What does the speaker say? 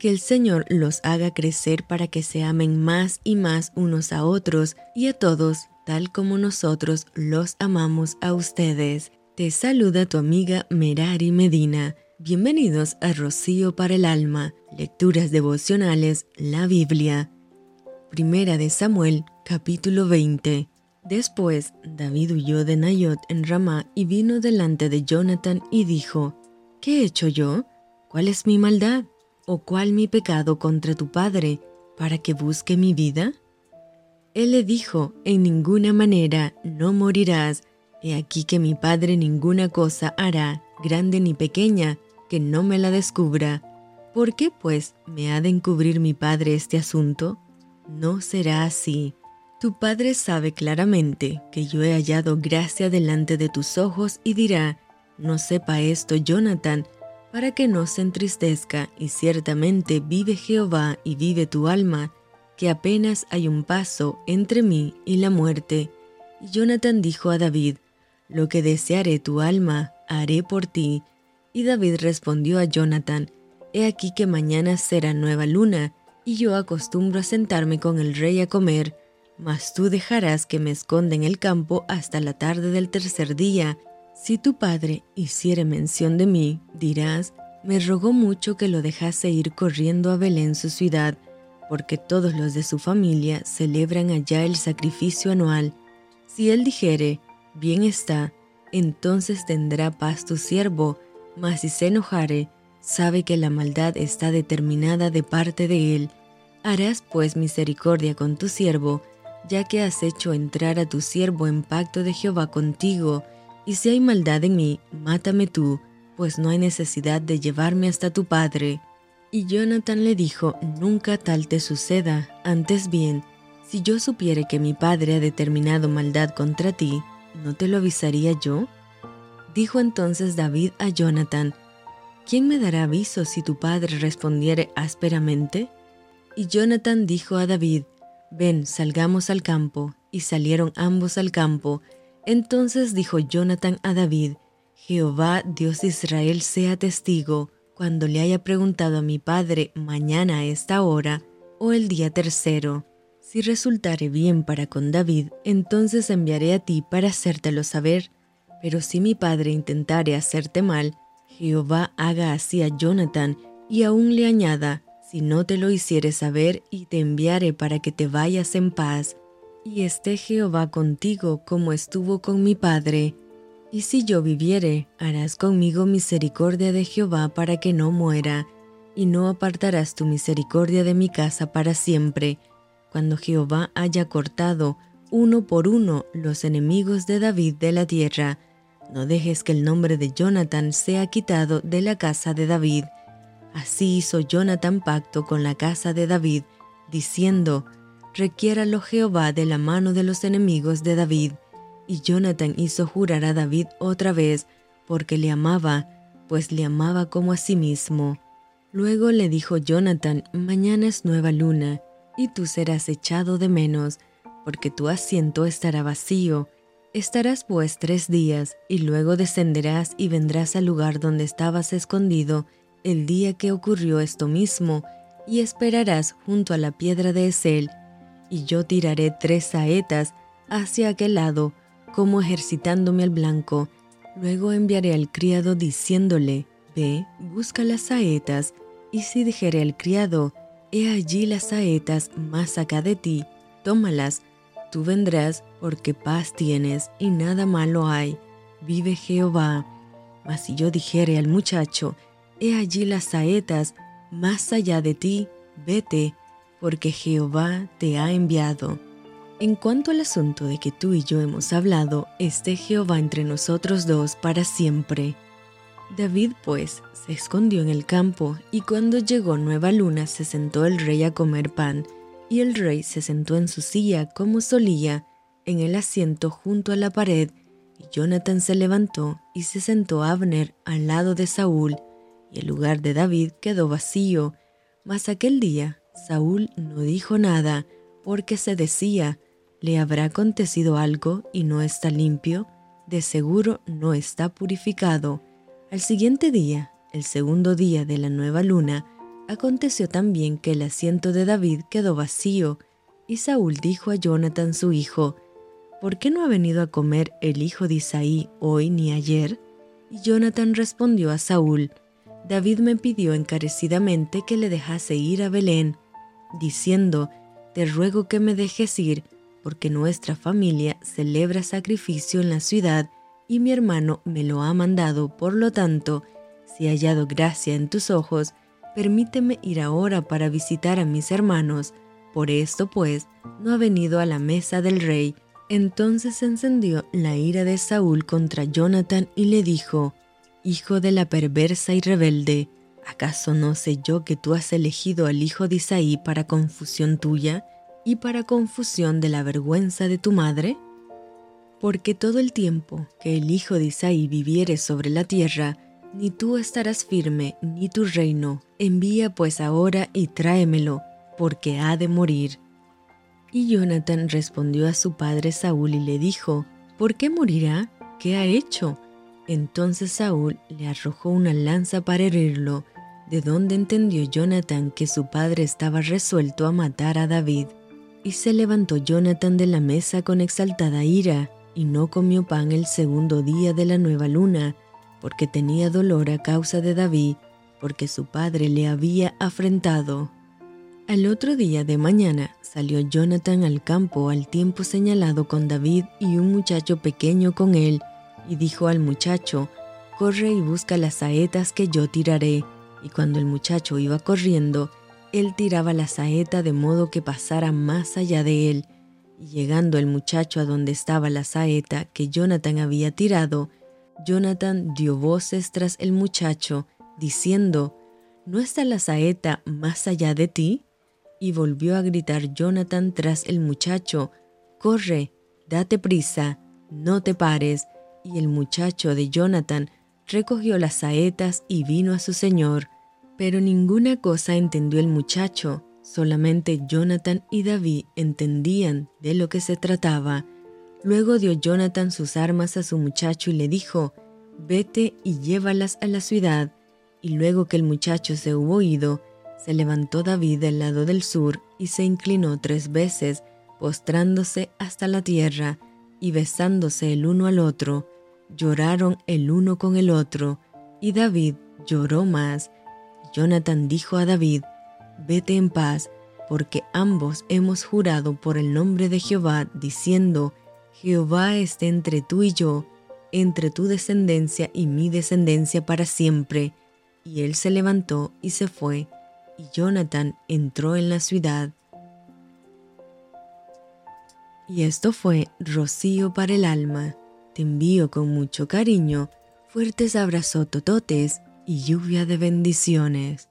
Que el Señor los haga crecer para que se amen más y más unos a otros y a todos, tal como nosotros los amamos a ustedes. Te saluda tu amiga Merari Medina. Bienvenidos a Rocío para el Alma, Lecturas Devocionales, la Biblia. Primera de Samuel, capítulo 20. Después, David huyó de Nayot en Ramá y vino delante de Jonathan y dijo, ¿Qué he hecho yo? ¿Cuál es mi maldad? ¿O cuál mi pecado contra tu padre, para que busque mi vida? Él le dijo, En ninguna manera no morirás. He aquí que mi padre ninguna cosa hará, grande ni pequeña, que no me la descubra. ¿Por qué, pues, me ha de encubrir mi padre este asunto? No será así. Tu padre sabe claramente que yo he hallado gracia delante de tus ojos y dirá, no sepa esto Jonathan, para que no se entristezca, y ciertamente vive Jehová y vive tu alma, que apenas hay un paso entre mí y la muerte. Y Jonathan dijo a David, Lo que desearé tu alma, haré por ti. Y David respondió a Jonathan, He aquí que mañana será nueva luna, y yo acostumbro a sentarme con el rey a comer, mas tú dejarás que me esconda en el campo hasta la tarde del tercer día. Si tu padre hiciere mención de mí, dirás, me rogó mucho que lo dejase ir corriendo a Belén su ciudad, porque todos los de su familia celebran allá el sacrificio anual. Si él dijere, bien está, entonces tendrá paz tu siervo, mas si se enojare, sabe que la maldad está determinada de parte de él. Harás pues misericordia con tu siervo, ya que has hecho entrar a tu siervo en pacto de Jehová contigo, y si hay maldad en mí, mátame tú, pues no hay necesidad de llevarme hasta tu padre. Y Jonathan le dijo, nunca tal te suceda, antes bien, si yo supiere que mi padre ha determinado maldad contra ti, ¿no te lo avisaría yo? Dijo entonces David a Jonathan, ¿quién me dará aviso si tu padre respondiere ásperamente? Y Jonathan dijo a David, Ven, salgamos al campo. Y salieron ambos al campo. Entonces dijo Jonathan a David, Jehová, Dios de Israel, sea testigo, cuando le haya preguntado a mi padre mañana a esta hora, o el día tercero. Si resultare bien para con David, entonces enviaré a ti para hacértelo saber. Pero si mi padre intentare hacerte mal, Jehová haga así a Jonathan, y aún le añada, si no te lo hiciere saber y te enviare para que te vayas en paz, y esté Jehová contigo como estuvo con mi Padre. Y si yo viviere, harás conmigo misericordia de Jehová para que no muera, y no apartarás tu misericordia de mi casa para siempre, cuando Jehová haya cortado uno por uno los enemigos de David de la tierra. No dejes que el nombre de Jonathan sea quitado de la casa de David, Así hizo Jonathan pacto con la casa de David, diciendo, Requiéralo Jehová de la mano de los enemigos de David. Y Jonathan hizo jurar a David otra vez, porque le amaba, pues le amaba como a sí mismo. Luego le dijo Jonathan, Mañana es nueva luna, y tú serás echado de menos, porque tu asiento estará vacío. Estarás pues tres días, y luego descenderás y vendrás al lugar donde estabas escondido, el día que ocurrió esto mismo, y esperarás junto a la piedra de Esel, y yo tiraré tres saetas hacia aquel lado, como ejercitándome al blanco. Luego enviaré al criado diciéndole, Ve, busca las saetas, y si dijere al criado, He allí las saetas más acá de ti, tómalas, tú vendrás, porque paz tienes y nada malo hay. Vive Jehová. Mas si yo dijere al muchacho, he allí las saetas, más allá de ti, vete, porque Jehová te ha enviado. En cuanto al asunto de que tú y yo hemos hablado, esté Jehová entre nosotros dos para siempre. David pues se escondió en el campo, y cuando llegó nueva luna se sentó el rey a comer pan, y el rey se sentó en su silla como solía, en el asiento junto a la pared, y Jonathan se levantó y se sentó Abner al lado de Saúl, y el lugar de David quedó vacío. Mas aquel día Saúl no dijo nada, porque se decía, ¿le habrá acontecido algo y no está limpio? De seguro no está purificado. Al siguiente día, el segundo día de la nueva luna, Aconteció también que el asiento de David quedó vacío, y Saúl dijo a Jonathan su hijo, ¿Por qué no ha venido a comer el hijo de Isaí hoy ni ayer? Y Jonathan respondió a Saúl, David me pidió encarecidamente que le dejase ir a Belén, diciendo, Te ruego que me dejes ir, porque nuestra familia celebra sacrificio en la ciudad y mi hermano me lo ha mandado, por lo tanto, si he hallado gracia en tus ojos, permíteme ir ahora para visitar a mis hermanos. Por esto, pues, no ha venido a la mesa del rey. Entonces encendió la ira de Saúl contra Jonathan y le dijo, Hijo de la perversa y rebelde, ¿acaso no sé yo que tú has elegido al hijo de Isaí para confusión tuya y para confusión de la vergüenza de tu madre? Porque todo el tiempo que el hijo de Isaí viviere sobre la tierra, ni tú estarás firme, ni tu reino. Envía pues ahora y tráemelo, porque ha de morir. Y Jonathan respondió a su padre Saúl y le dijo, ¿Por qué morirá? ¿Qué ha hecho? Entonces Saúl le arrojó una lanza para herirlo, de donde entendió Jonathan que su padre estaba resuelto a matar a David. Y se levantó Jonathan de la mesa con exaltada ira, y no comió pan el segundo día de la nueva luna, porque tenía dolor a causa de David, porque su padre le había afrentado. Al otro día de mañana salió Jonathan al campo al tiempo señalado con David y un muchacho pequeño con él, y dijo al muchacho, Corre y busca las saetas que yo tiraré. Y cuando el muchacho iba corriendo, él tiraba la saeta de modo que pasara más allá de él, y llegando el muchacho a donde estaba la saeta que Jonathan había tirado, Jonathan dio voces tras el muchacho, diciendo, ¿No está la saeta más allá de ti? Y volvió a gritar Jonathan tras el muchacho, Corre, date prisa, no te pares. Y el muchacho de Jonathan recogió las saetas y vino a su señor. Pero ninguna cosa entendió el muchacho, solamente Jonathan y David entendían de lo que se trataba. Luego dio Jonathan sus armas a su muchacho y le dijo, Vete y llévalas a la ciudad. Y luego que el muchacho se hubo ido, se levantó David del lado del sur y se inclinó tres veces, postrándose hasta la tierra y besándose el uno al otro. Lloraron el uno con el otro, y David lloró más. Jonathan dijo a David, Vete en paz, porque ambos hemos jurado por el nombre de Jehová, diciendo, Jehová esté entre tú y yo, entre tu descendencia y mi descendencia para siempre. Y él se levantó y se fue, y Jonathan entró en la ciudad. Y esto fue rocío para el alma. Te envío con mucho cariño, fuertes abrazos tototes y lluvia de bendiciones.